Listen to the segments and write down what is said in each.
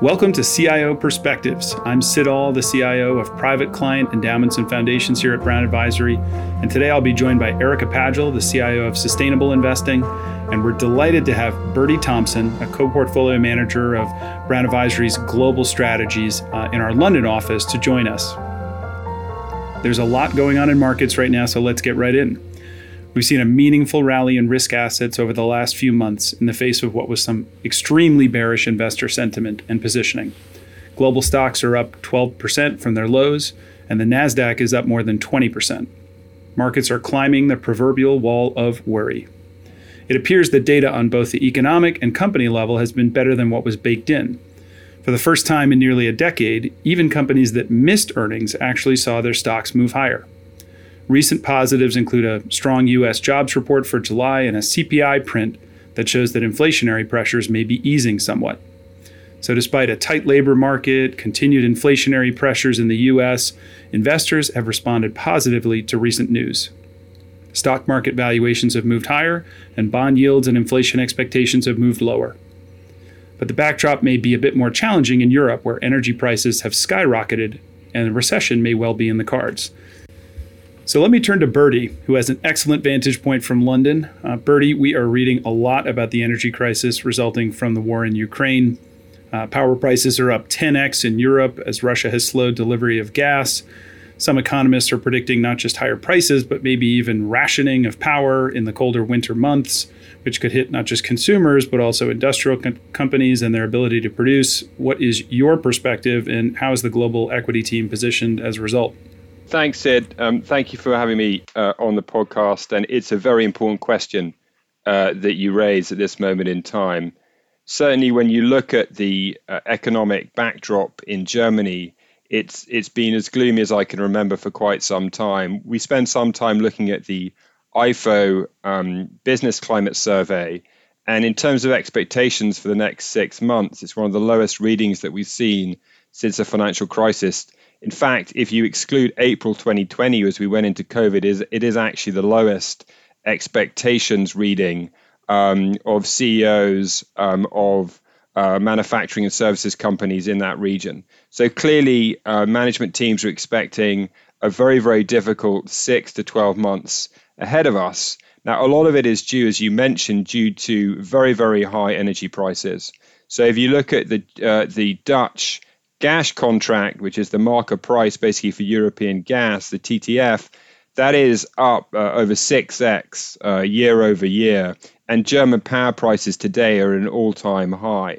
Welcome to CIO Perspectives. I'm Sid All, the CIO of private client endowments and foundations here at Brown Advisory. And today I'll be joined by Erica Pagel, the CIO of Sustainable Investing. And we're delighted to have Bertie Thomson, a co portfolio manager of Brown Advisory's global strategies uh, in our London office, to join us. There's a lot going on in markets right now, so let's get right in. We've seen a meaningful rally in risk assets over the last few months in the face of what was some extremely bearish investor sentiment and positioning. Global stocks are up 12% from their lows, and the NASDAQ is up more than 20%. Markets are climbing the proverbial wall of worry. It appears that data on both the economic and company level has been better than what was baked in. For the first time in nearly a decade, even companies that missed earnings actually saw their stocks move higher. Recent positives include a strong U.S. jobs report for July and a CPI print that shows that inflationary pressures may be easing somewhat. So, despite a tight labor market, continued inflationary pressures in the U.S., investors have responded positively to recent news. Stock market valuations have moved higher, and bond yields and inflation expectations have moved lower. But the backdrop may be a bit more challenging in Europe, where energy prices have skyrocketed and a recession may well be in the cards. So let me turn to Bertie, who has an excellent vantage point from London. Uh, Bertie, we are reading a lot about the energy crisis resulting from the war in Ukraine. Uh, power prices are up 10x in Europe as Russia has slowed delivery of gas. Some economists are predicting not just higher prices, but maybe even rationing of power in the colder winter months, which could hit not just consumers, but also industrial co- companies and their ability to produce. What is your perspective, and how is the global equity team positioned as a result? Thanks, Sid. Um, thank you for having me uh, on the podcast. And it's a very important question uh, that you raise at this moment in time. Certainly, when you look at the uh, economic backdrop in Germany, it's it's been as gloomy as I can remember for quite some time. We spent some time looking at the IFO um, Business Climate Survey, and in terms of expectations for the next six months, it's one of the lowest readings that we've seen since the financial crisis in fact, if you exclude April 2020 as we went into COVID, is it is actually the lowest expectations reading um, of CEOs um, of uh, manufacturing and services companies in that region. So clearly, uh, management teams are expecting a very, very difficult six to 12 months ahead of us. Now, a lot of it is due, as you mentioned, due to very, very high energy prices. So if you look at the uh, the Dutch gas contract, which is the market price basically for European gas, the TTF, that is up uh, over 6x uh, year over year. And German power prices today are an all time high.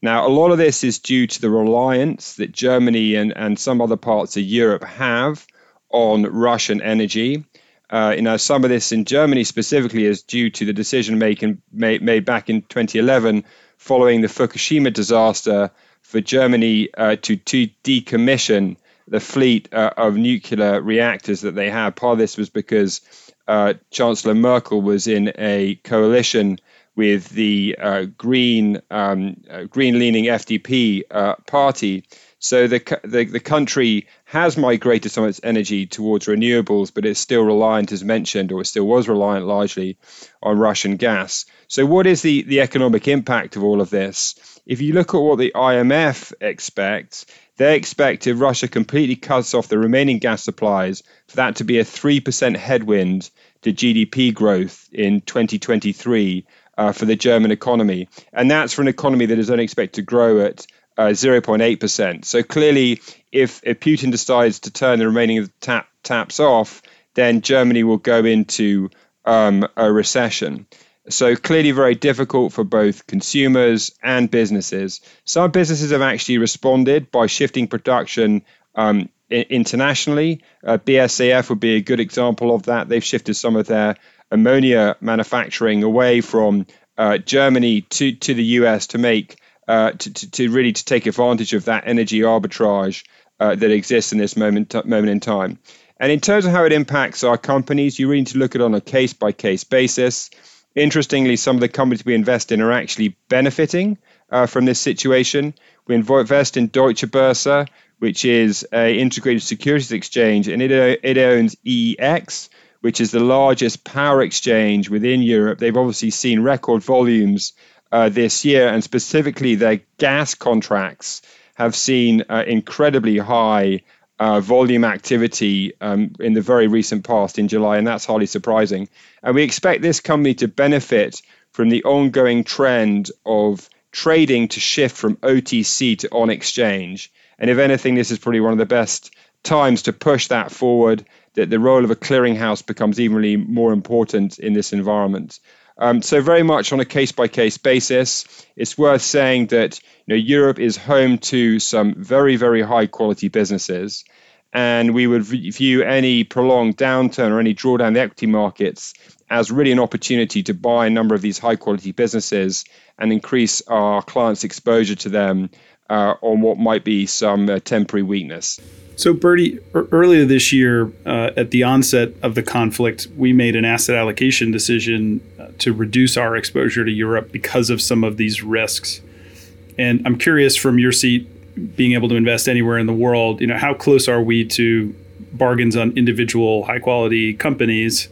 Now, a lot of this is due to the reliance that Germany and, and some other parts of Europe have on Russian energy. Uh, you know, some of this in Germany specifically is due to the decision making made, made back in 2011 following the Fukushima disaster for Germany uh, to, to decommission the fleet uh, of nuclear reactors that they have. Part of this was because uh, Chancellor Merkel was in a coalition with the uh, green um, uh, green leaning FDP uh, party. So the, the, the country has migrated some of its energy towards renewables, but it's still reliant, as mentioned, or it still was reliant largely on Russian gas. So what is the the economic impact of all of this? If you look at what the IMF expects, they expect if Russia completely cuts off the remaining gas supplies, for that to be a 3% headwind to GDP growth in 2023 uh, for the German economy. And that's for an economy that is only expected to grow at uh, 0.8%. So clearly, if, if Putin decides to turn the remaining tap, taps off, then Germany will go into um, a recession. So clearly very difficult for both consumers and businesses. Some businesses have actually responded by shifting production um, internationally. Uh, BASF would be a good example of that. They've shifted some of their ammonia manufacturing away from uh, Germany to, to the US to make uh, to, to, to, really to take advantage of that energy arbitrage uh, that exists in this moment moment in time. And in terms of how it impacts our companies, you really need to look at it on a case by case basis. Interestingly, some of the companies we invest in are actually benefiting uh, from this situation. We invest in Deutsche Börse, which is an integrated securities exchange, and it, it owns EEX, which is the largest power exchange within Europe. They've obviously seen record volumes uh, this year, and specifically their gas contracts have seen uh, incredibly high uh, volume activity um, in the very recent past in July, and that's hardly surprising. And we expect this company to benefit from the ongoing trend of trading to shift from OTC to on exchange. And if anything, this is probably one of the best times to push that forward, that the role of a clearinghouse becomes even more important in this environment. Um, so very much on a case by case basis, it's worth saying that you know, Europe is home to some very, very high quality businesses. And we would view any prolonged downturn or any drawdown in the equity markets as really an opportunity to buy a number of these high quality businesses and increase our clients' exposure to them uh, on what might be some uh, temporary weakness. So, Bertie, earlier this year, uh, at the onset of the conflict, we made an asset allocation decision to reduce our exposure to Europe because of some of these risks. And I'm curious from your seat, being able to invest anywhere in the world, you know, how close are we to bargains on individual high quality companies?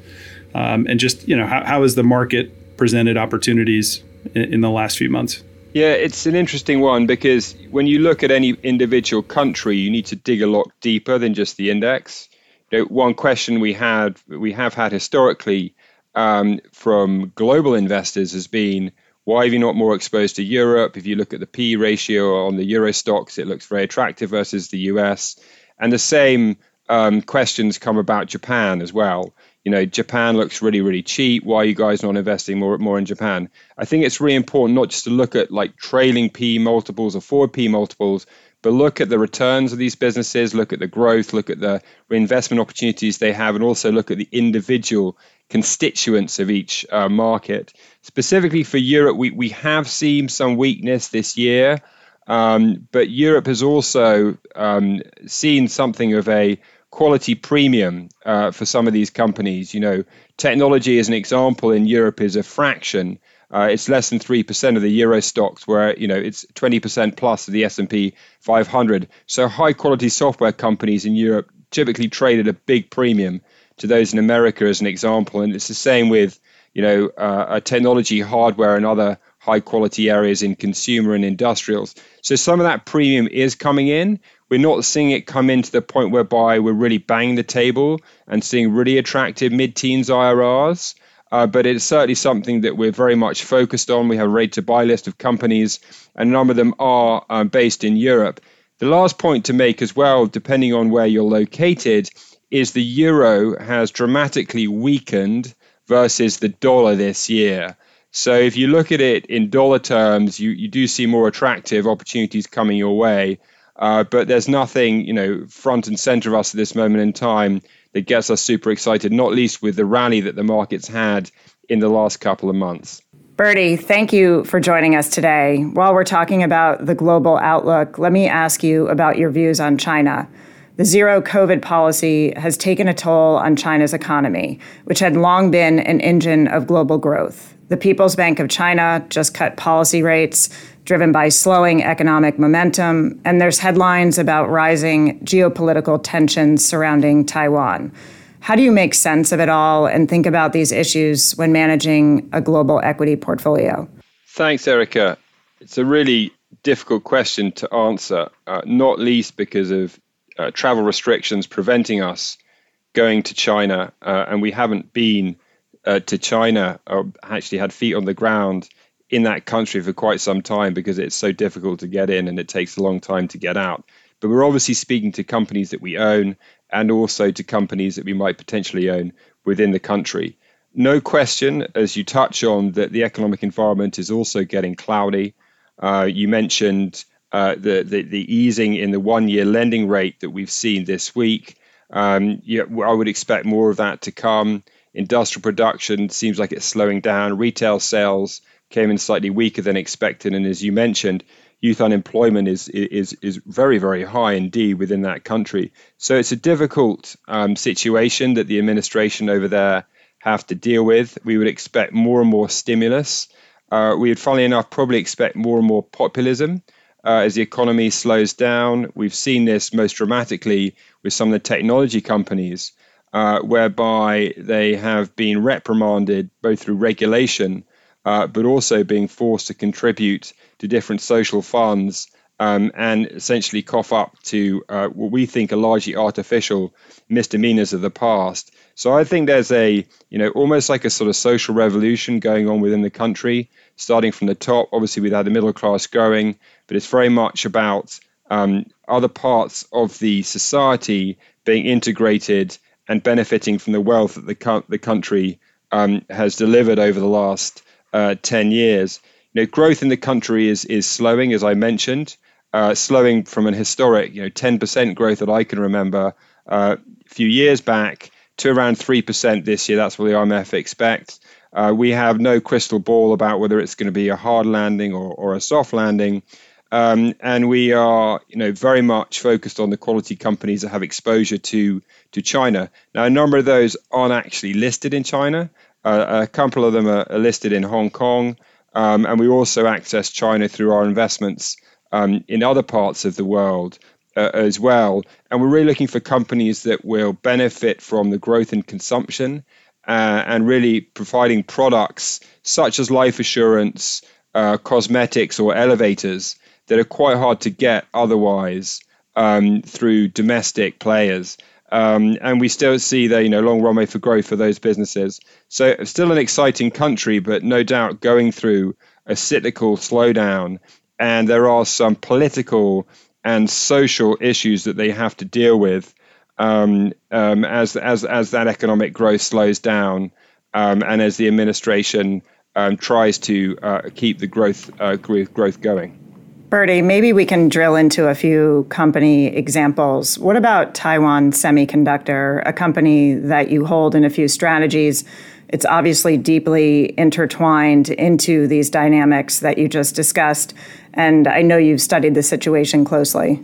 Um, and just, you know, how, how has the market presented opportunities in, in the last few months? Yeah, it's an interesting one because when you look at any individual country, you need to dig a lot deeper than just the index. You know, one question we had, we have had historically um, from global investors has been why are you not more exposed to Europe? If you look at the P ratio on the Euro Stoxx, it looks very attractive versus the US. And the same um, questions come about Japan as well. You know, Japan looks really, really cheap. Why are you guys not investing more, more in Japan? I think it's really important not just to look at like trailing P multiples or forward P multiples, but look at the returns of these businesses, look at the growth, look at the reinvestment opportunities they have, and also look at the individual constituents of each uh, market. Specifically for Europe, we, we have seen some weakness this year, um, but Europe has also um, seen something of a quality premium uh, for some of these companies. You know, technology, as an example, in Europe is a fraction. Uh, it's less than three percent of the Euro Stoxx, where you know it's twenty percent plus of the S and P 500. So high quality software companies in Europe typically trade at a big premium to those in America as an example. And it's the same with, you know, uh, technology, hardware, and other high quality areas in consumer and industrials. So some of that premium is coming in. We're not seeing it come in to the point whereby we're really banging the table and seeing really attractive mid teens IRRs. Uh, but it's certainly something that we're very much focused on. We have a rate to buy list of companies, and a number of them are um, based in Europe. The last point to make as well, depending on where you're located, is the euro has dramatically weakened versus the dollar this year. So if you look at it in dollar terms, you, you do see more attractive opportunities coming your way. Uh, but there's nothing, you know, front and center of us at this moment in time that gets us super excited, not least with the rally that the markets had in the last couple of months. Bertie, thank you for joining us today. While we're talking about the global outlook, let me ask you about your views on China. The zero COVID policy has taken a toll on China's economy, which had long been an engine of global growth. The People's Bank of China just cut policy rates driven by slowing economic momentum, and there's headlines about rising geopolitical tensions surrounding Taiwan. How do you make sense of it all and think about these issues when managing a global equity portfolio? Thanks, Erica. It's a really difficult question to answer, uh, not least because of uh, travel restrictions preventing us going to China, uh, and we haven't been uh, to China or actually had feet on the ground in that country for quite some time because it's so difficult to get in and it takes a long time to get out. But we're obviously speaking to companies that we own and also to companies that we might potentially own within the country. No question, as you touch on, that the economic environment is also getting cloudy. Uh, you mentioned uh, the, the, the easing in the one year lending rate that we've seen this week. Um, yeah, I would expect more of that to come. Industrial production seems like it's slowing down. Retail sales came in slightly weaker than expected, and as you mentioned, youth unemployment is is is very very high indeed within that country. So it's a difficult um, situation that the administration over there have to deal with. We would expect more and more stimulus. Uh, we would, funnily enough, probably expect more and more populism uh, as the economy slows down. We've seen this most dramatically with some of the technology companies, uh, whereby they have been reprimanded both through regulation uh, but also being forced to contribute to different social funds um, and essentially cough up to uh, what we think are largely artificial misdemeanors of the past. So I think there's a, you know, almost like a sort of social revolution going on within the country, starting from the top. Obviously, we've had the middle class growing, but it's very much about um, other parts of the society being integrated and benefiting from the wealth that the, co- the country um, has delivered over the last uh, 10 years. You know, growth in the country is, is slowing, as I mentioned, uh, slowing from an historic, you know, 10% growth that I can remember uh, a few years back to around 3% this year. That's what the IMF expects. Uh, we have no crystal ball about whether it's going to be a hard landing or, or a soft landing. Um, and we are, you know, very much focused on the quality companies that have exposure to to China. Now, a number of those aren't actually listed in China. Uh, a couple of them are, are listed in Hong Kong, um, and we also access China through our investments um, in other parts of the world uh, as well. And we're really looking for companies that will benefit from the growth in consumption uh, and really providing products such as life assurance, uh, cosmetics, or elevators that are quite hard to get otherwise um, through domestic players. Um, and we still see the you know long runway for growth for those businesses. So still an exciting country, but no doubt going through a cyclical slowdown. And there are some political and social issues that they have to deal with um, um, as as as that economic growth slows down, um, and as the administration um, tries to uh, keep the growth uh, growth going. Bertie, maybe we can drill into a few company examples. What about Taiwan Semiconductor, a company that you hold in a few strategies? It's obviously deeply intertwined into these dynamics that you just discussed. And I know you've studied the situation closely.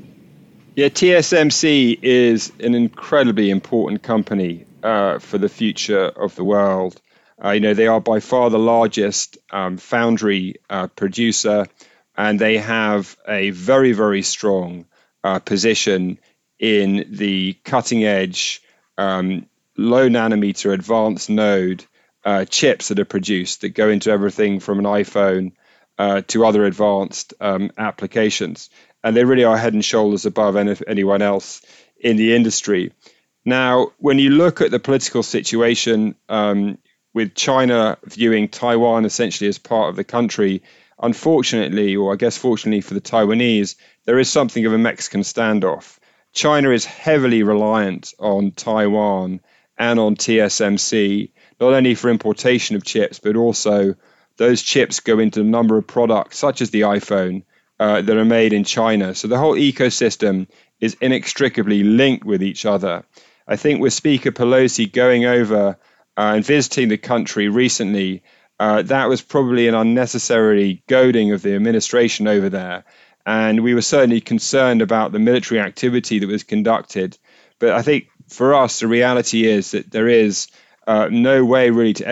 Yeah, TSMC is an incredibly important company uh, for the future of the world. Uh, you know, they are by far the largest um, foundry uh, producer and they have a very, very strong uh, position in the cutting edge, um, low nanometer advanced node uh, chips that are produced that go into everything from an iPhone uh, to other advanced um, applications. And they really are head and shoulders above any, anyone else in the industry. Now, when you look at the political situation um, with China viewing Taiwan essentially as part of the country, unfortunately, or I guess fortunately for the Taiwanese, there is something of a Mexican standoff. China is heavily reliant on Taiwan and on TSMC, not only for importation of chips, but also those chips go into a number of products, such as the iPhone, uh, that are made in China. So the whole ecosystem is inextricably linked with each other. I think with Speaker Pelosi going over uh, and visiting the country recently, uh, that was probably an unnecessary goading of the administration over there. And we were certainly concerned about the military activity that was conducted. But I think for us, the reality is that there is uh, no way really to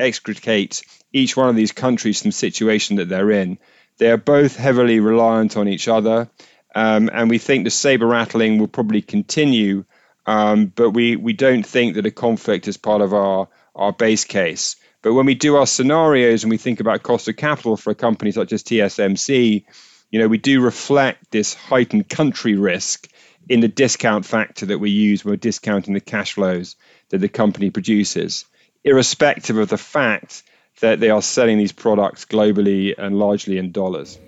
extricate each one of these countries from the situation that they're in. They are both heavily reliant on each other. Um, and we think the saber rattling will probably continue. Um, but we, we don't think that a conflict is part of our, our base case. But when we do our scenarios and we think about cost of capital for a company such as TSMC, you know, we do reflect this heightened country risk in the discount factor that we use when we're discounting the cash flows that the company produces, irrespective of the fact that they are selling these products globally and largely in dollars.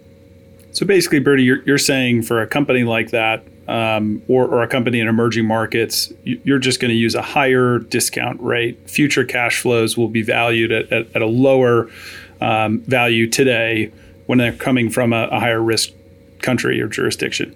So basically, Bertie, you're, you're saying for a company like that, um, or, or, a company in emerging markets, you're just going to use a higher discount rate. Future cash flows will be valued at, at, at a lower um, value today when they're coming from a, a, higher risk country or jurisdiction.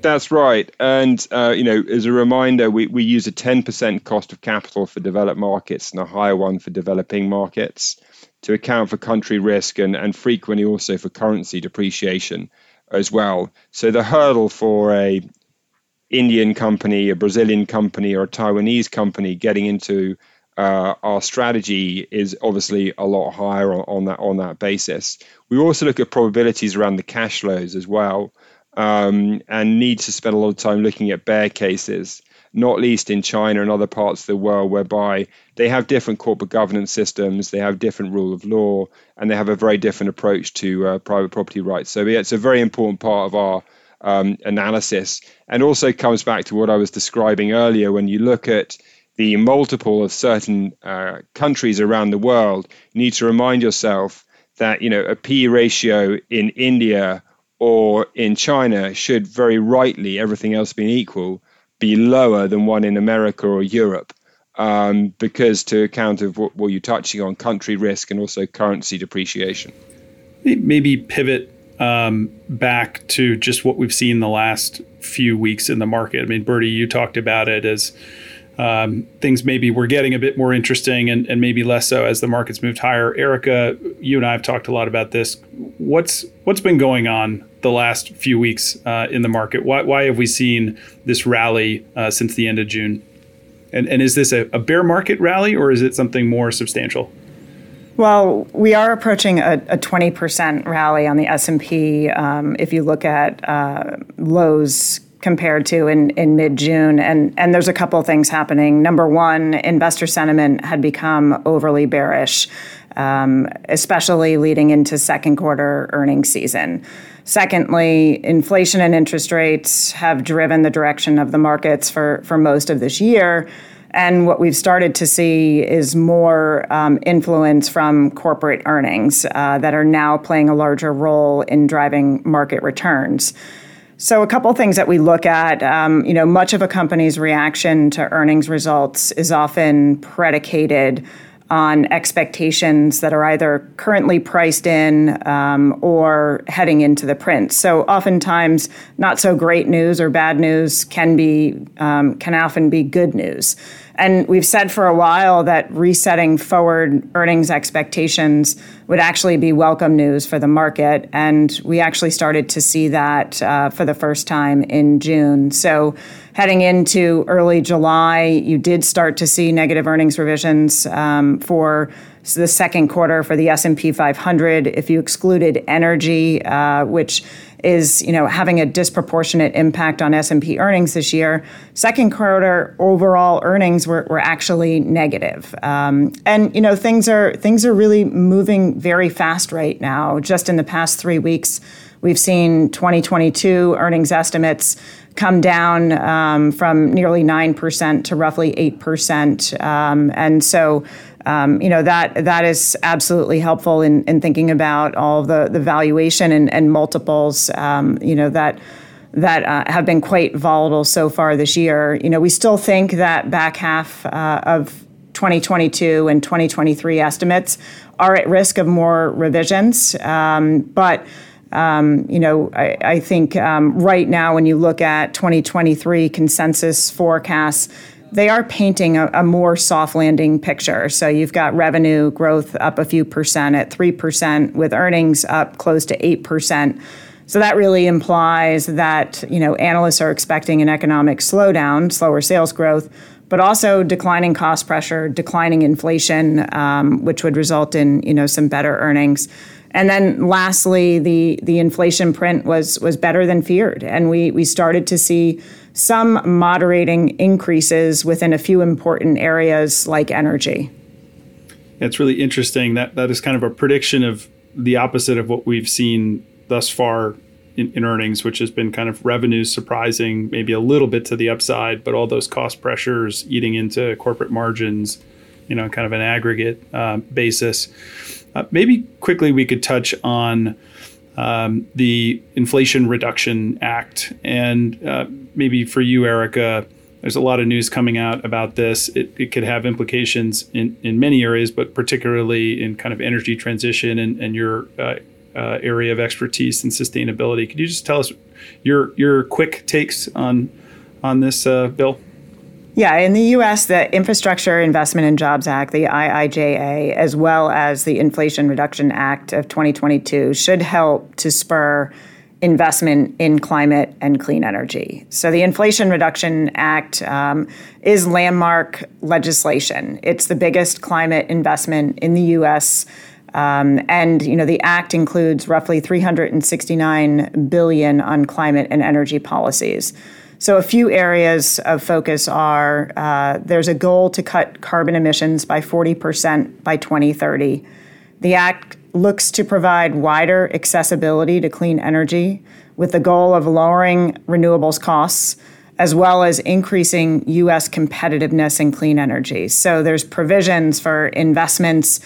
That's right. And, uh, you know, as a reminder, we, we use a 10% cost of capital for developed markets and a higher one for developing markets to account for country risk and, and frequently also for currency depreciation as well. So the hurdle for a Indian company, a Brazilian company, or a Taiwanese company getting into uh, our strategy is obviously a lot higher on, on, that on that basis. We also look at probabilities around the cash flows as well, um, and need to spend a lot of time looking at bear cases. Not least in China and other parts of the world, whereby they have different corporate governance systems, they have different rule of law, and they have a very different approach to uh, private property rights. So yeah, it's a very important part of our um, analysis, and also comes back to what I was describing earlier. When you look at the multiple of certain uh, countries around the world, you need to remind yourself that you know a P ratio in India or in China should very rightly, everything else being equal, be lower than one in America or Europe. Um, because to account of what, what you're touching on, country risk and also currency depreciation. Maybe pivot um, back to just what we've seen the last few weeks in the market. I mean, Bertie, you talked about it as um, things maybe were getting a bit more interesting and, and, maybe less so as the markets moved higher. Erica, you and I have talked a lot about this. What's what's been going on the last few weeks uh, in the market? Why, why have we seen this rally uh, since the end of June? And, and is this a, a bear market rally or is it something more substantial? Well, we are approaching a, a 20% rally on the S&P um, if you look at uh, lows compared to in, in mid-June. And, and there's a couple of things happening. Number one, investor sentiment had become overly bearish, um, especially leading into second quarter earnings season. Secondly, inflation and interest rates have driven the direction of the markets for, for most of this year. And what we've started to see is more um, influence from corporate earnings uh, that are now playing a larger role in driving market returns. So, a couple things that we look at, um, you know, much of a company's reaction to earnings results is often predicated on expectations that are either currently priced in um, or heading into the print. So oftentimes, not so great news or bad news can be um, can often be good news. And we've said for a while that resetting forward earnings expectations would actually be welcome news for the market. And we actually started to see that uh, for the first time in June. So heading into early July, you did start to see negative earnings revisions um, for the second quarter for the S&P 500. If you excluded energy, uh, which is you know having a disproportionate impact on S&P earnings this year. Second quarter overall earnings were, were actually negative, um, and you know things are things are really moving very fast right now. Just in the past three weeks, we've seen 2022 earnings estimates come down um, from nearly 9% to roughly 8%. Um, and so um, you know that that is absolutely helpful in, in thinking about all the the valuation and, and multiples. Um, you know that that uh, have been quite volatile so far this year. You know, we still think that back half uh, of 2022 and 2023 estimates are at risk of more revisions, um, but. Um, you know, I, I think um, right now, when you look at 2023 consensus forecasts, they are painting a, a, more soft landing picture. So you've got revenue growth up a few percent at 3%, with earnings up close to 8%. So that really implies that you know analysts are expecting an economic slowdown, slower sales growth, but also declining cost pressure, declining inflation, um, which would result in you know some better earnings. And then lastly, the the inflation print was was better than feared, and we we started to see some moderating increases within a few important areas like energy. It's really interesting that that is kind of a prediction of the opposite of what we've seen thus far in, in, earnings, which has been kind of revenues surprising, maybe a little bit to the upside, but all those cost pressures eating into corporate margins, you know, kind of an aggregate uh, basis. Uh, maybe quickly we could touch on um, the Inflation Reduction Act. And uh, maybe for you, Erica, there's a lot of news coming out about this. It, it could have implications in, in many areas, but particularly in kind of energy transition and, and your uh, uh, area of expertise and sustainability. Could you just tell us your your quick takes on on this uh, bill? Yeah, in the U.S., the Infrastructure Investment and Jobs Act, the IIJA, as well as the Inflation Reduction Act of 2022, should help to spur investment in climate and clean energy. So, the Inflation Reduction Act um, is landmark legislation. It's the biggest climate investment in the U.S. Um, and you know the act includes roughly 369 billion on climate and energy policies. So, a few areas of focus are uh, there's a goal to cut carbon emissions by 40% by 2030. The Act looks to provide wider accessibility to clean energy with the goal of lowering renewables costs as well as increasing U.S. competitiveness in clean energy. So there's provisions for investments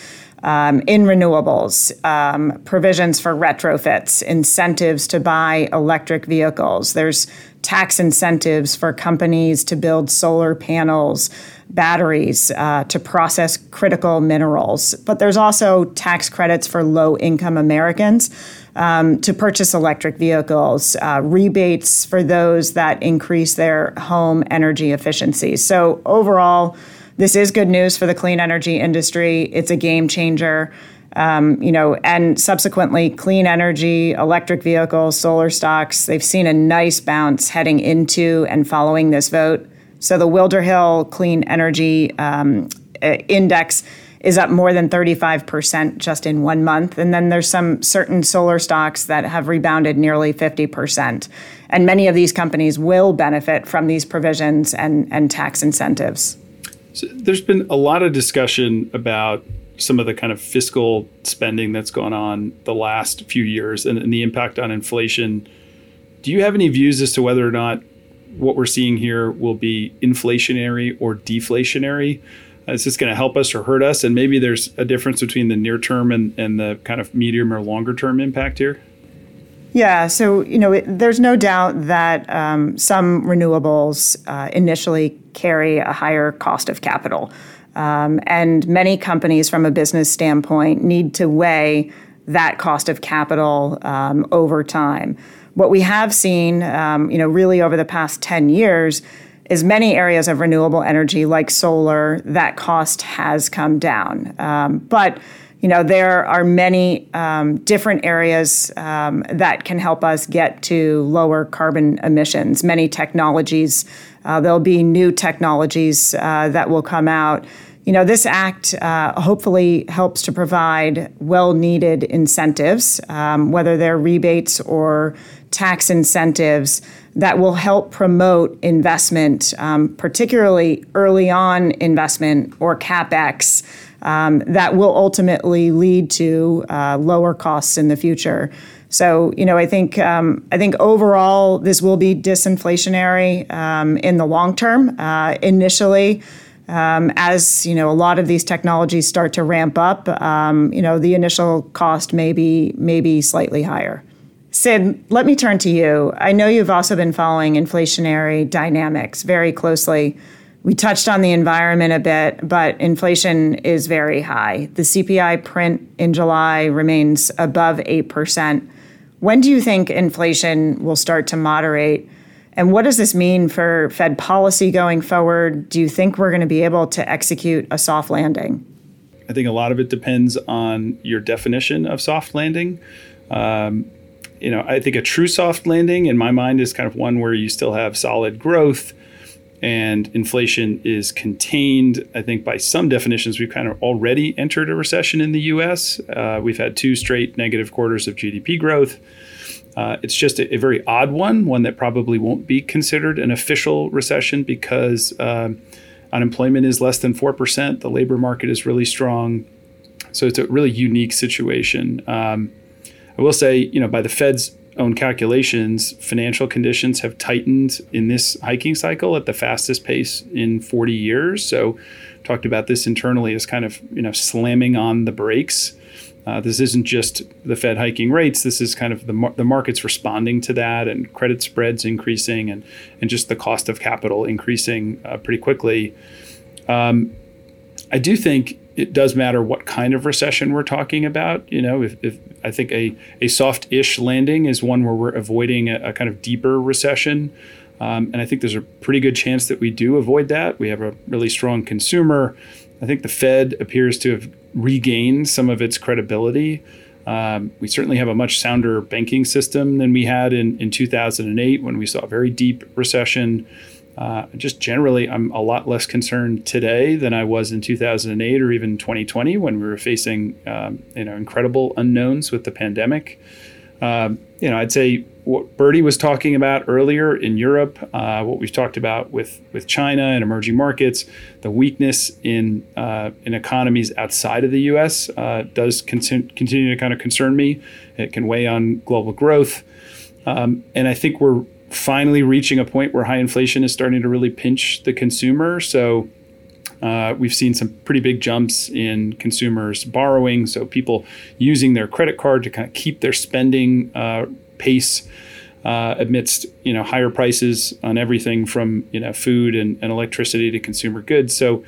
um, in renewables, um, provisions for retrofits, incentives to buy electric vehicles. There's tax incentives for companies to build solar panels, batteries, uh, to process critical minerals. But there's also tax credits for low income Americans um, to purchase electric vehicles, uh, rebates for those that increase their home energy efficiency. So, overall, this is good news for the clean energy industry. It's a game changer. Um, you know, and subsequently, clean energy, electric vehicles, solar stocks, they've seen a nice bounce heading into and following this vote. So the WilderHill Clean Energy um, uh, Index is up more than 35% just in one month. And then there's some certain solar stocks that have rebounded nearly 50%. And many of these companies will benefit from these provisions and, and tax incentives. So there's been a lot of discussion about some of the kind of fiscal spending that's gone on the last few years and, and the impact on inflation. Do you have any views as to whether or not what we're seeing here will be inflationary or deflationary? is this going to help us or hurt us? And maybe there's a difference between the near term and, and the kind of medium or longer term impact here? Yeah, so you know, it, there's no doubt that um, some renewables uh, initially carry a higher cost of capital, um, and many companies, from a business standpoint, need to weigh that cost of capital um, over time. What we have seen, um, you know, really over the past ten years is many areas of renewable energy like solar that cost has come down. Um, but you know there are many um, different areas um, that can help us get to lower carbon emissions. Many technologies uh, there'll be new technologies uh, that will come out. You know this act uh, hopefully helps to provide well needed incentives um, whether they're rebates or tax incentives that will help promote investment, um, particularly early on investment or capex, um, that will ultimately lead to uh, lower costs in the future. So, you know, I think um, I think overall this will be disinflationary um, in the long term. Uh, initially, um, as you know, a lot of these technologies start to ramp up, um, you know, the initial cost may be may be slightly higher. Sid, let me turn to you. I know you've also been following inflationary dynamics very closely. We touched on the environment a bit, but inflation is very high. The CPI print in July remains above 8%. When do you think inflation will start to moderate? And what does this mean for Fed policy going forward? Do you think we're going to be able to execute a soft landing? I think a lot of it depends on your definition of soft landing. Um, you know, I think a true soft landing in my mind is kind of one where you still have solid growth and inflation is contained. I think by some definitions, we've kind of already entered a recession in the US. Uh, we've had two straight negative quarters of GDP growth. Uh, it's just a, a, very odd one, one that probably won't be considered an official recession because uh, unemployment is less than 4%. The labor market is really strong. So it's a really unique situation. Um, I will say, you know, by the Fed's own calculations, financial conditions have tightened in this hiking cycle at the fastest pace in 40 years. So, talked about this internally as kind of you know slamming on the brakes. Uh, this isn't just the Fed hiking rates. This is kind of the mar- the markets responding to that, and credit spreads increasing, and and just the cost of capital increasing uh, pretty quickly. Um, I do think it does matter what kind of recession we're talking about. You know, if, if I think a, a soft-ish landing is one where we're avoiding a, a kind of deeper recession. Um, and I think there's a pretty good chance that we do avoid that. We have a really strong consumer. I think the Fed appears to have regained some of its credibility. Um, we certainly have a much sounder banking system than we had in, in 2008 when we saw a very deep recession. Uh, just generally, I'm a lot less concerned today than I was in 2008 or even 2020 when we were facing um, you know incredible unknowns with the pandemic. Um, you know, I'd say what Bertie was talking about earlier in Europe, uh, what we've talked about with with China and emerging markets, the weakness in uh, in economies outside of the U.S. Uh, does con- continue to kind of concern me. It can weigh on global growth, um, and I think we're finally reaching a point where high inflation is starting to really pinch the consumer. So. Uh, we've seen some pretty big jumps in consumers borrowing, so people using their credit card to kind of keep their spending uh, pace uh, amidst you know higher prices on everything from you know food and, and electricity to consumer goods. So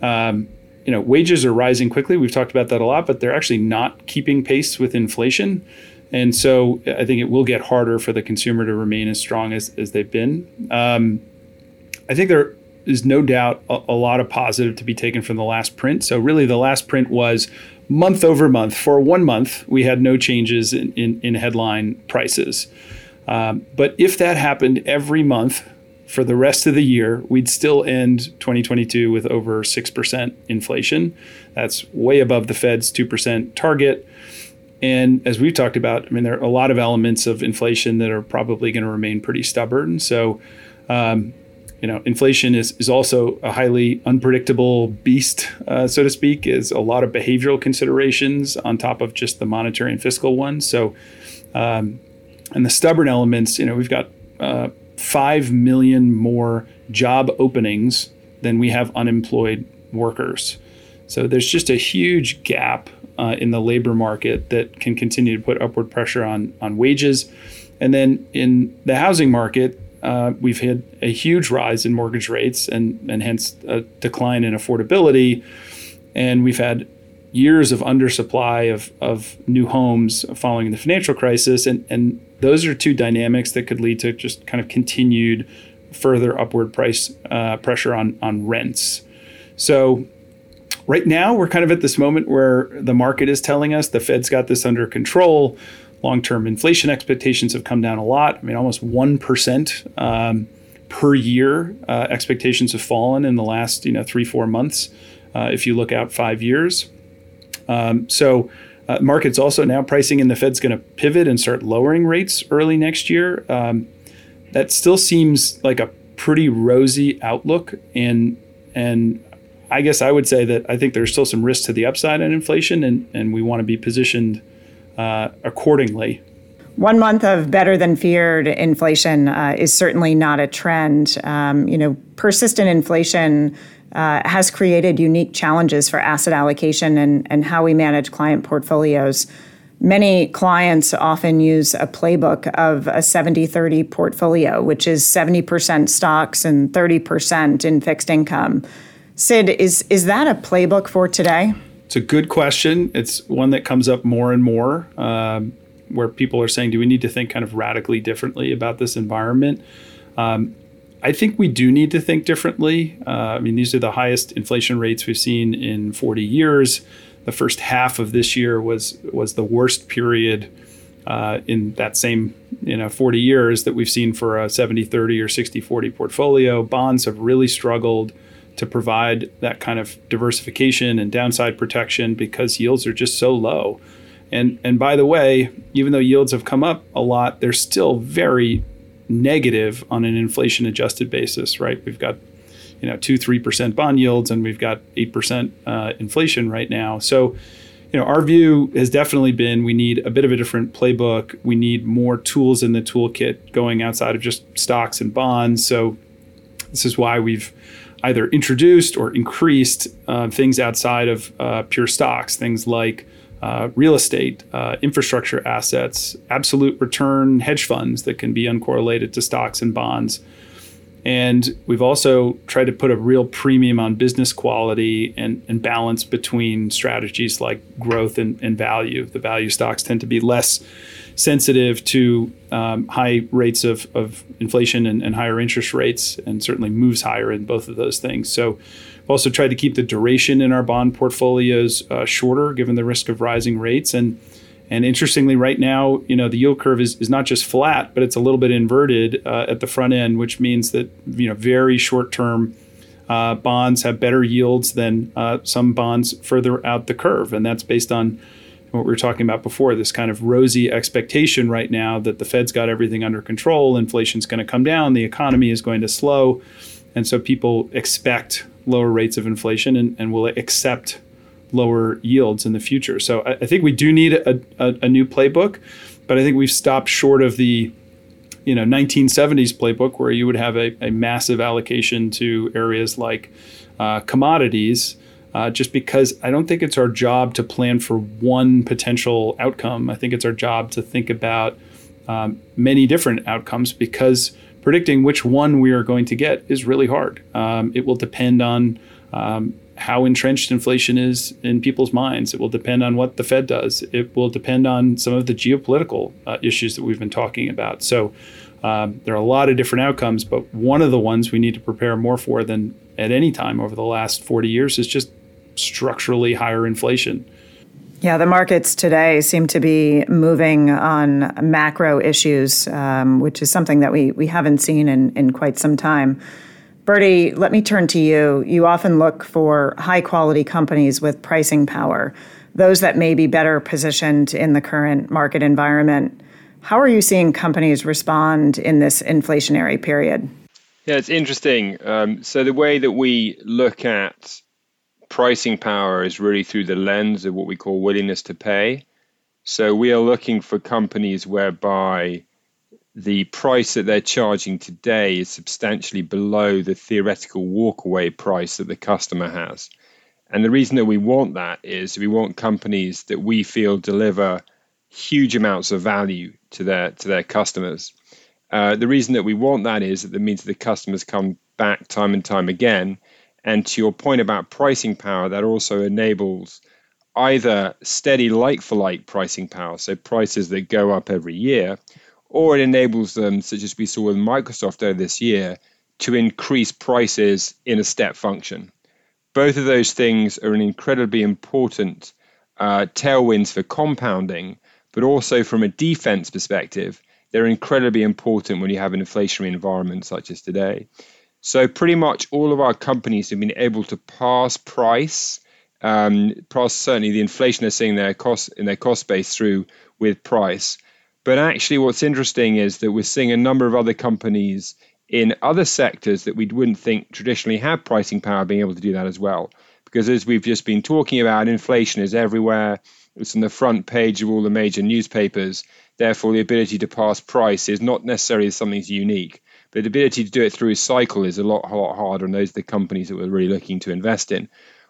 um, you know wages are rising quickly. We've talked about that a lot, but they're actually not keeping pace with inflation. And so I think it will get harder for the consumer to remain as strong as, as they've been. Um, I think there is no doubt a, a, lot of positive to be taken from the last print. So really, the last print was month over month. For one month, we had no changes in, in, in headline prices. Um, but if that happened every month for the rest of the year, we'd still end 2022 with over 6% inflation. That's way above the Fed's 2% target. And as we've talked about, I mean, there are a lot of elements of inflation that are probably going to remain pretty stubborn. So, um, you know, inflation is, is also a highly unpredictable beast, uh, so to speak, is a lot of behavioral considerations on top of just the monetary and fiscal ones. So, um, and the stubborn elements, you know, we've got uh, 5 million more job openings than we have unemployed workers. So there's just a huge gap uh, in the labor market that can continue to put upward pressure on, on wages. And then in the housing market, uh, we've had a huge rise in mortgage rates and, and hence a decline in affordability. And we've had years of undersupply of, of new homes following the financial crisis. And, and those are two dynamics that could lead to just kind of continued further upward price uh, pressure on, on rents. So right now we're kind of at this moment where the market is telling us the Fed's got this under control long term inflation expectations have come down a lot. I mean, almost 1% um, per year uh, expectations have fallen in the last you know three, four months uh, if you look out five years. Um, so, uh, markets also now pricing in the Fed's going to pivot and start lowering rates early next year. Um, that still seems like a pretty rosy outlook, and and I guess I would say that I think there's still some risk to the upside in inflation, and and we want to be positioned uh, accordingly. One month of better than feared inflation uh, is certainly not a trend. Um, you know, persistent inflation uh, has created unique challenges for asset allocation and, and how we manage client portfolios. Many clients often use a playbook of a 70 30 portfolio, which is 70% stocks and 30% in fixed income. Sid, is, is that a playbook for today? It's a good question. It's one that comes up more and more, um, where people are saying, "Do we need to think kind of radically differently about this environment?" Um, I think we do need to think differently. Uh, I mean, these are the highest inflation rates we've seen in 40 years. The first half of this year was was the worst period uh, in that same you know 40 years that we've seen for a 70-30 or 60-40 portfolio. Bonds have really struggled to provide that kind of diversification and downside protection because yields are just so low. And and by the way, even though yields have come up a lot, they're still very negative on an inflation adjusted basis, right? We've got you know two three percent bond yields and we've got eight percent uh, inflation right now. So you know our view has definitely been we need a bit of a different playbook. We need more tools in the toolkit going outside of just stocks and bonds. So this is why we've either introduced or increased uh, things outside of uh, pure stocks, things like uh, real estate, uh, infrastructure assets, absolute return hedge funds that can be uncorrelated to stocks and bonds. And we've also tried to put a real premium on business quality and, and balance between strategies like growth and, and value. The value stocks tend to be less sensitive to um, high rates of, of inflation and, and, higher interest rates, and certainly moves higher in both of those things. So, we've also tried to keep the duration in our bond portfolios uh, shorter, given the risk of rising rates. And and interestingly, right now, you know, the yield curve is, is not just flat, but it's a little bit inverted uh, at the front end, which means that you know very short term. Uh, bonds have better yields than uh, some bonds further out the curve, and that's based on what we were talking about before this kind of rosy expectation right now that the Fed's got everything under control, inflation's going to come down, the economy is going to slow. And so people expect lower rates of inflation and, and will accept lower yields in the future. So I, I think we do need a, a, a, new playbook, but I think we've stopped short of the you know 1970s playbook where you would have a, a massive allocation to areas like uh, commodities. Uh, just because I don't think it's our job to plan for one potential outcome. I think it's our job to think about um, many different outcomes because predicting which one we are going to get is really hard. Um, it will depend on um, how entrenched inflation is in people's minds. It will depend on what the Fed does. It will depend on some of the geopolitical uh, issues that we've been talking about. So um, there are a lot of different outcomes, but one of the ones we need to prepare more for than at any time over the last 40 years is just structurally higher inflation. Yeah, the markets today seem to be moving on macro issues, um, which is something that we, we haven't seen in, in quite some time. Bertie, let me turn to you. You often look for high quality companies with pricing power, those that may be better positioned in the current market environment. How are you seeing companies respond in this inflationary period? Yeah, it's interesting. Um, so, the way that we look at pricing power is really through the lens of what we call willingness to pay. So, we are looking for companies whereby the price that they're charging today is substantially below the theoretical walkaway price that the customer has. And the reason that we want that is we want companies that we feel deliver huge amounts of value to their to their customers. Uh, the reason that we want that is that it means that the customers come back time and time again. And to your point about pricing power, that also enables either steady like for like pricing power, so prices that go up every year, or it enables them, such as we saw with Microsoft earlier this year, to increase prices in a step function. Both of those things are an incredibly important uh, tailwinds for compounding, but also from a defense perspective, they're incredibly important when you have an inflationary environment such as today. So, pretty much all of our companies have been able to pass price, um, pass certainly the inflation they're seeing their cost in their cost base through with price. But actually, what's interesting is that we're seeing a number of other companies in other sectors that we wouldn't think traditionally have pricing power being able to do that as well. Because as we've just been talking about, inflation is everywhere. It's on the front page of all the major newspapers. Therefore, the ability to pass price is not necessarily something that's unique. But the ability to do it through a cycle is a lot, a lot harder, and those are the companies that we're really looking to invest in.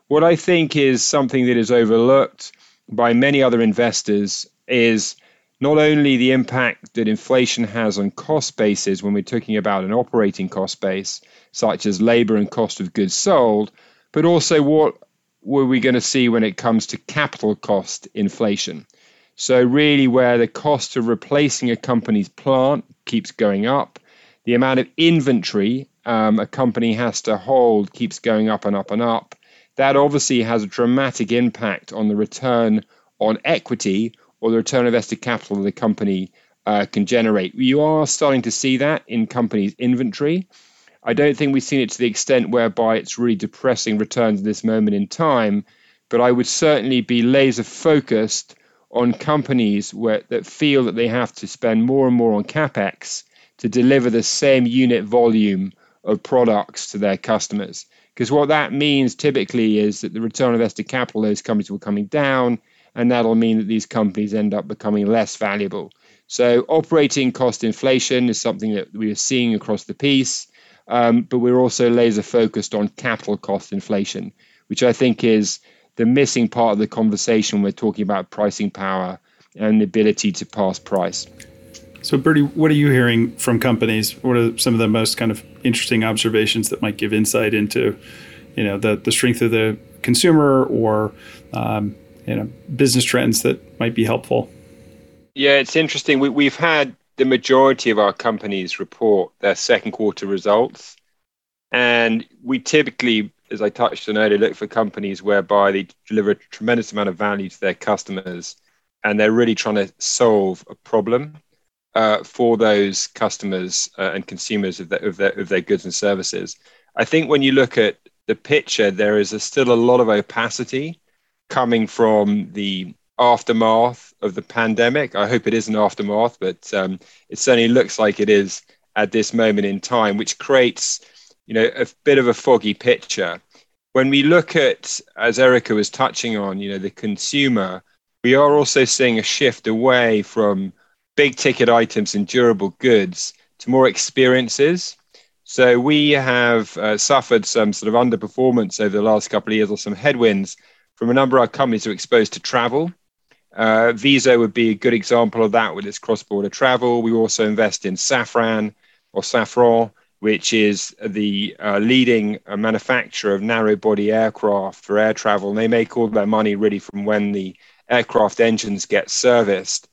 What I think is something that is overlooked by many other investors is not only the impact that inflation has on cost bases when we're talking about an operating cost base, such as labor and cost of goods sold, but also what were we going to see when it comes to capital cost inflation. So, really, where the cost of replacing a company's plant keeps going up, the amount of inventory um, a company has to hold keeps going up and up and up. That obviously has a dramatic impact on the return on equity or the return on invested capital the company uh, can generate. You are starting to see that in companies' inventory. I don't think we've seen it to the extent whereby it's really depressing returns at this moment in time, but I would certainly be laser focused on companies where, that feel that they have to spend more and more on capex to deliver the same unit volume of products to their customers. Because what that means typically is that the return on invested capital of those companies will coming down and that'll mean that these companies end up becoming less valuable. So, operating cost inflation is something that we are seeing across the piece, um, but we're also laser focused on capital cost inflation, which I think is the missing part of the conversation when we're talking about pricing power and the ability to pass price. So, Bertie, what are you hearing from companies? What are some of the most kind of interesting observations that might give insight into, you know, the, the strength of the consumer or um, you know business trends that might be helpful. Yeah, it's interesting. We, we've had the majority of our companies report their second quarter results, and we typically, as I touched on earlier, look for companies whereby they deliver a tremendous amount of value to their customers, and they're really trying to solve a problem uh, for those customers uh, and consumers of, the, of, their, of their goods and services. I think when you look at the picture, there is a, still a lot of opacity coming from the aftermath of the pandemic. I hope it is an aftermath, but um, it certainly looks like it is at this moment in time, which creates, you know, a bit of a foggy picture. When we look at, as Erica was touching on, you know, the consumer, we are also seeing a shift away from big ticket items and durable goods to more experiences. So we have uh, suffered some sort of underperformance over the last couple of years or some headwinds from a number of our companies who are exposed to travel. Uh, Visa would be a good example of that with its cross-border travel. We also invest in Safran or Safran, which is the uh, leading uh, manufacturer of narrow-body aircraft for air travel. And they make all their money really from when the aircraft engines get serviced.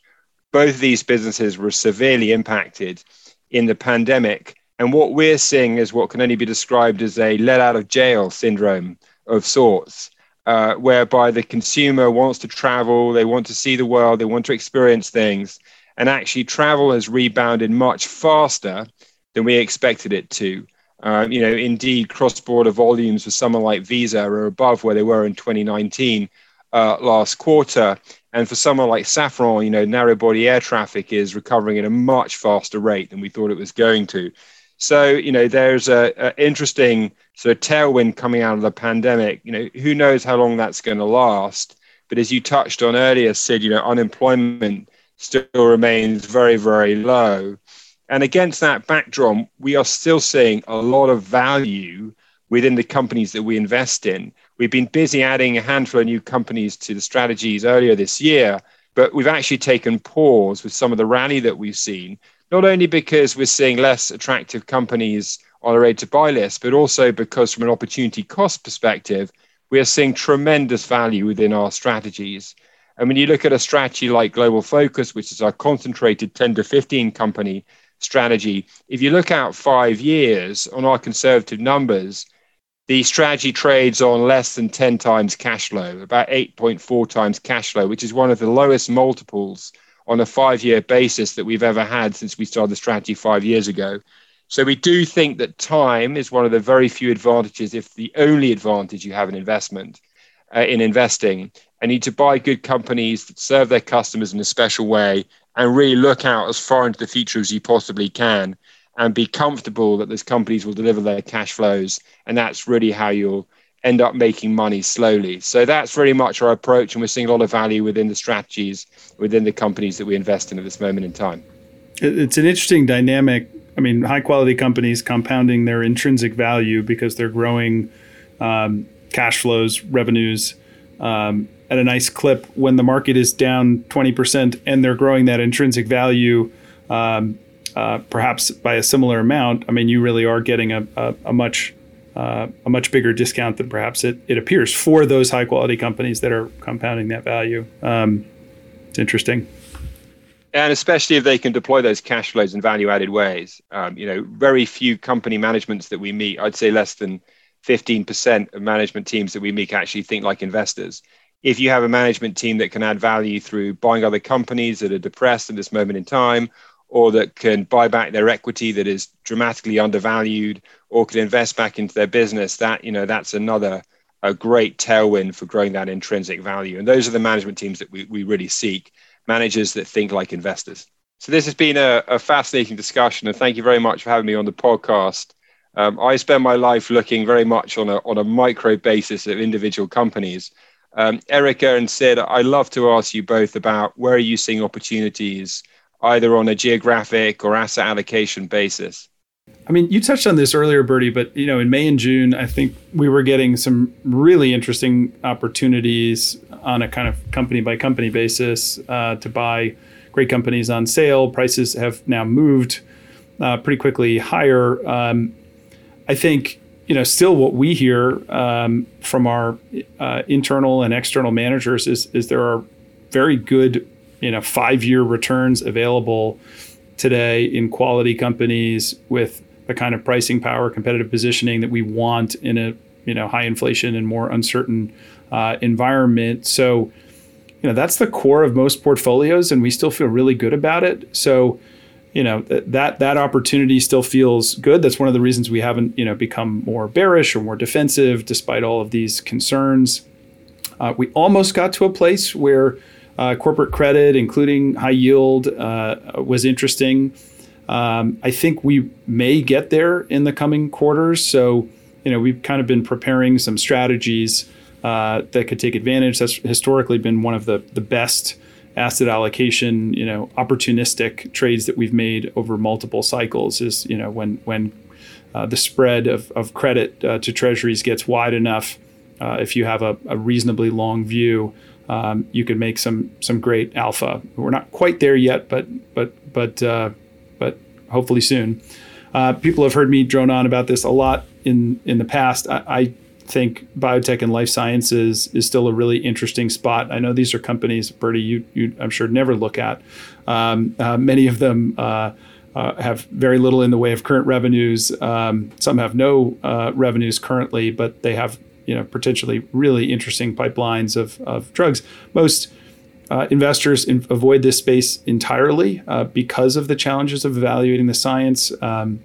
Both of these businesses were severely impacted in the pandemic. And what we're seeing is what can only be described as a let out of jail syndrome of sorts, uh, whereby the consumer wants to travel, they want to see the world, they want to experience things. And actually, travel has rebounded much faster than we expected it to. Um, you know, indeed, cross-border volumes for someone like Visa are above where they were in 2019 uh, last quarter, and for someone like Safran, you know, narrow body air traffic is recovering at a much faster rate than we thought it was going to. So, you know, there's a, a interesting sort of tailwind coming out of the pandemic. You know, who knows how long that's going to last? But as you touched on earlier, Sid, you know, unemployment still remains very, very low. And against that backdrop, we are still seeing a lot of value within the companies that we invest in. We've been busy adding a handful of new companies to the strategies earlier this year, but we've actually taken pause with some of the rally that we've seen, not only because we're seeing less attractive companies on our to buy list, but also because from an opportunity cost perspective, we are seeing tremendous value within our strategies. And when you look at a strategy like Global Focus, which is our concentrated 10 to 15 company strategy, if you look out five years on our conservative numbers, the strategy trades on less than 10 times cash flow, about 8.4 times cash flow, which is one of the lowest multiples on a five year basis that we've ever had since we started the strategy five years ago. So we do think that time is one of the very few advantages, if the only advantage you have in investment, uh, in investing. And need to buy good companies that serve their customers in a special way and really look out as far into the future as you possibly can and be comfortable that those companies will deliver their cash flows. And that's really how you'll end up making money slowly. So that's very much our approach. And we're seeing a lot of value within the strategies, within the companies that we invest in at this moment in time. It's an interesting dynamic. I mean, high quality companies compounding their intrinsic value because they're growing um, cash flows, revenues. Um, at a nice clip when the market is down 20% and they're growing that intrinsic value um, uh, perhaps by a similar amount, I mean, you really are getting a, a, a much uh, a much bigger discount than perhaps it, it appears for those high quality companies that are compounding that value. Um, it's interesting. And especially if they can deploy those cash flows in value added ways. Um, you know, very few company managements that we meet, I'd say less than 15% of management teams that we meet actually think like investors. If you have a management team that can add value through buying other companies that are depressed at this moment in time, or that can buy back their equity that is dramatically undervalued or can invest back into their business that you know that's another a great tailwind for growing that intrinsic value. And those are the management teams that we, we really seek managers that think like investors. So this has been a, a fascinating discussion and thank you very much for having me on the podcast. Um, i spend my life looking very much on a, on a micro basis of individual companies. Um, erica and sid i love to ask you both about where are you seeing opportunities either on a geographic or asset allocation basis? I mean, you touched on this earlier, Bertie, but you know, in May and June, I think we were getting some really interesting opportunities on a kind of company by company basis uh, to buy great companies on sale. Prices have now moved uh, pretty quickly higher. Um, I think you know, still what we hear um, from our uh, internal and external managers is is there are very good you know five year returns available today in quality companies with the kind of pricing power, competitive positioning that we want in a you know high inflation and more uncertain uh, environment. So you know that's the core of most portfolios, and we still feel really good about it. So you know that that opportunity still feels good. That's one of the reasons we haven't you know become more bearish or more defensive despite all of these concerns. Uh, we almost got to a place where Uh, corporate credit, including high yield, uh, was interesting. Um, I think we may get there in the coming quarters. So, you know, we've kind of been preparing some strategies uh, that could take advantage. That's historically been one of the the best asset allocation, you know, opportunistic trades that we've made over multiple cycles. Is you know when when uh, the spread of, of credit uh, to treasuries gets wide enough, uh, if you have a, a reasonably long view, um, you can make some some great alpha. We're not quite there yet, but but but uh, but hopefully soon. Uh, people have heard me drone on about this a lot in in the past. I, I think biotech and life sciences is still a really interesting spot. I know these are companies, Bertie, you, you I'm sure never look at. Um, uh, many of them uh, uh, have very little in the way of current revenues. Um, some have no uh, revenues currently, but they have you know potentially really interesting pipelines of, of drugs. Most uh, investors in, avoid this space entirely uh, because of the challenges of evaluating the science. Um,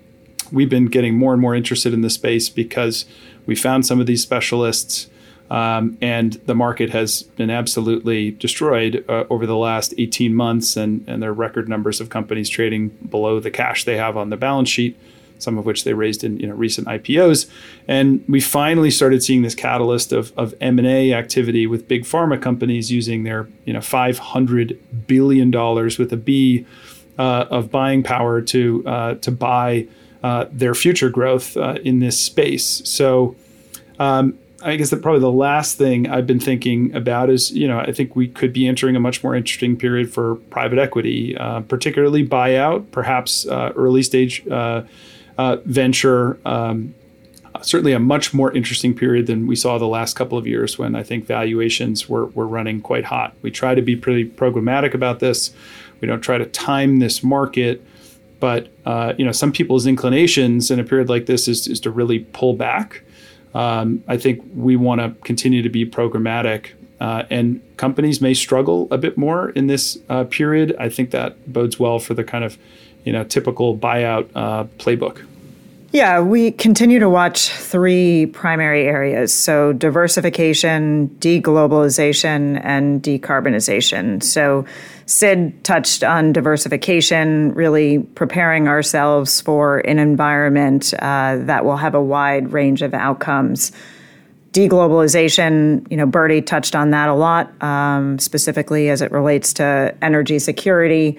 we've been getting more and more interested in this space because we found some of these specialists. Um, and the market has been absolutely destroyed uh, over the last 18 months, and, and there are record numbers of companies trading below the cash they have on the balance sheet, some of which they raised in you know, recent IPOs. And we finally started seeing this catalyst of, of M&A activity with big pharma companies using their you know, $500 billion with a B uh, of buying power to, uh, to buy uh, their future growth uh, in this space. So, um, I guess that probably the last thing I've been thinking about is, you know, I think we could be entering a much more interesting period for private equity, uh, particularly buyout, perhaps uh, early stage uh, venture. Um, certainly a much more interesting period than we saw the last couple of years when I think valuations were, were running quite hot. We try to be pretty programmatic about this. We don't try to time this market but uh, you know, some people's inclinations in a period like this is, is to really pull back. Um, I think we want to continue to be programmatic, uh, and companies may struggle a bit more in this uh, period. I think that bodes well for the kind of you know typical buyout uh, playbook. Yeah, we continue to watch three primary areas so diversification, deglobalization, and decarbonization. So, Sid touched on diversification, really preparing ourselves for an environment uh, that will have a wide range of outcomes. Deglobalization, you know, Bertie touched on that a lot, um, specifically as it relates to energy security.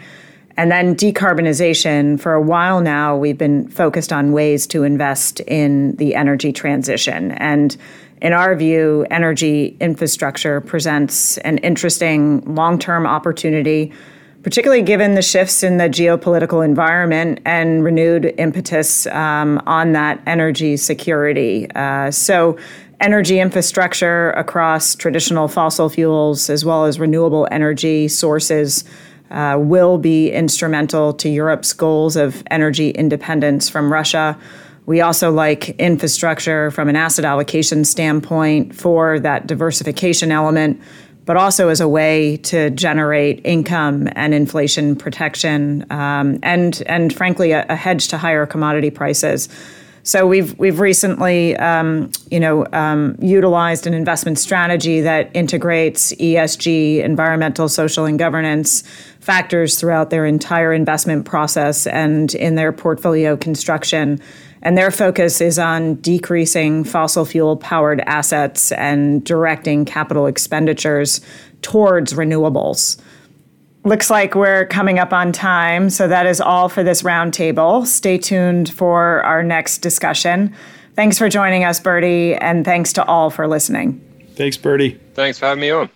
And then decarbonization, for a while now, we've been focused on ways to invest in the energy transition. And in our view, energy infrastructure presents an interesting long term opportunity, particularly given the shifts in the geopolitical environment and renewed impetus um, on that energy security. Uh, so, energy infrastructure across traditional fossil fuels as well as renewable energy sources uh, will be instrumental to Europe's goals of energy independence from Russia. We also like infrastructure from an asset allocation standpoint for that diversification element, but also as a way to generate income and inflation protection, um, and and frankly a, a hedge to higher commodity prices. So we've we've recently, um, you know, um, utilized an investment strategy that integrates ESG, environmental, social, and governance factors throughout their entire investment process and in their portfolio construction. And their focus is on decreasing fossil fuel powered assets and directing capital expenditures towards renewables. Looks like we're coming up on time, so that is all for this roundtable. Stay tuned for our next discussion. Thanks for joining us, Bertie, and thanks to all for listening. Thanks, Bertie. Thanks for having me on.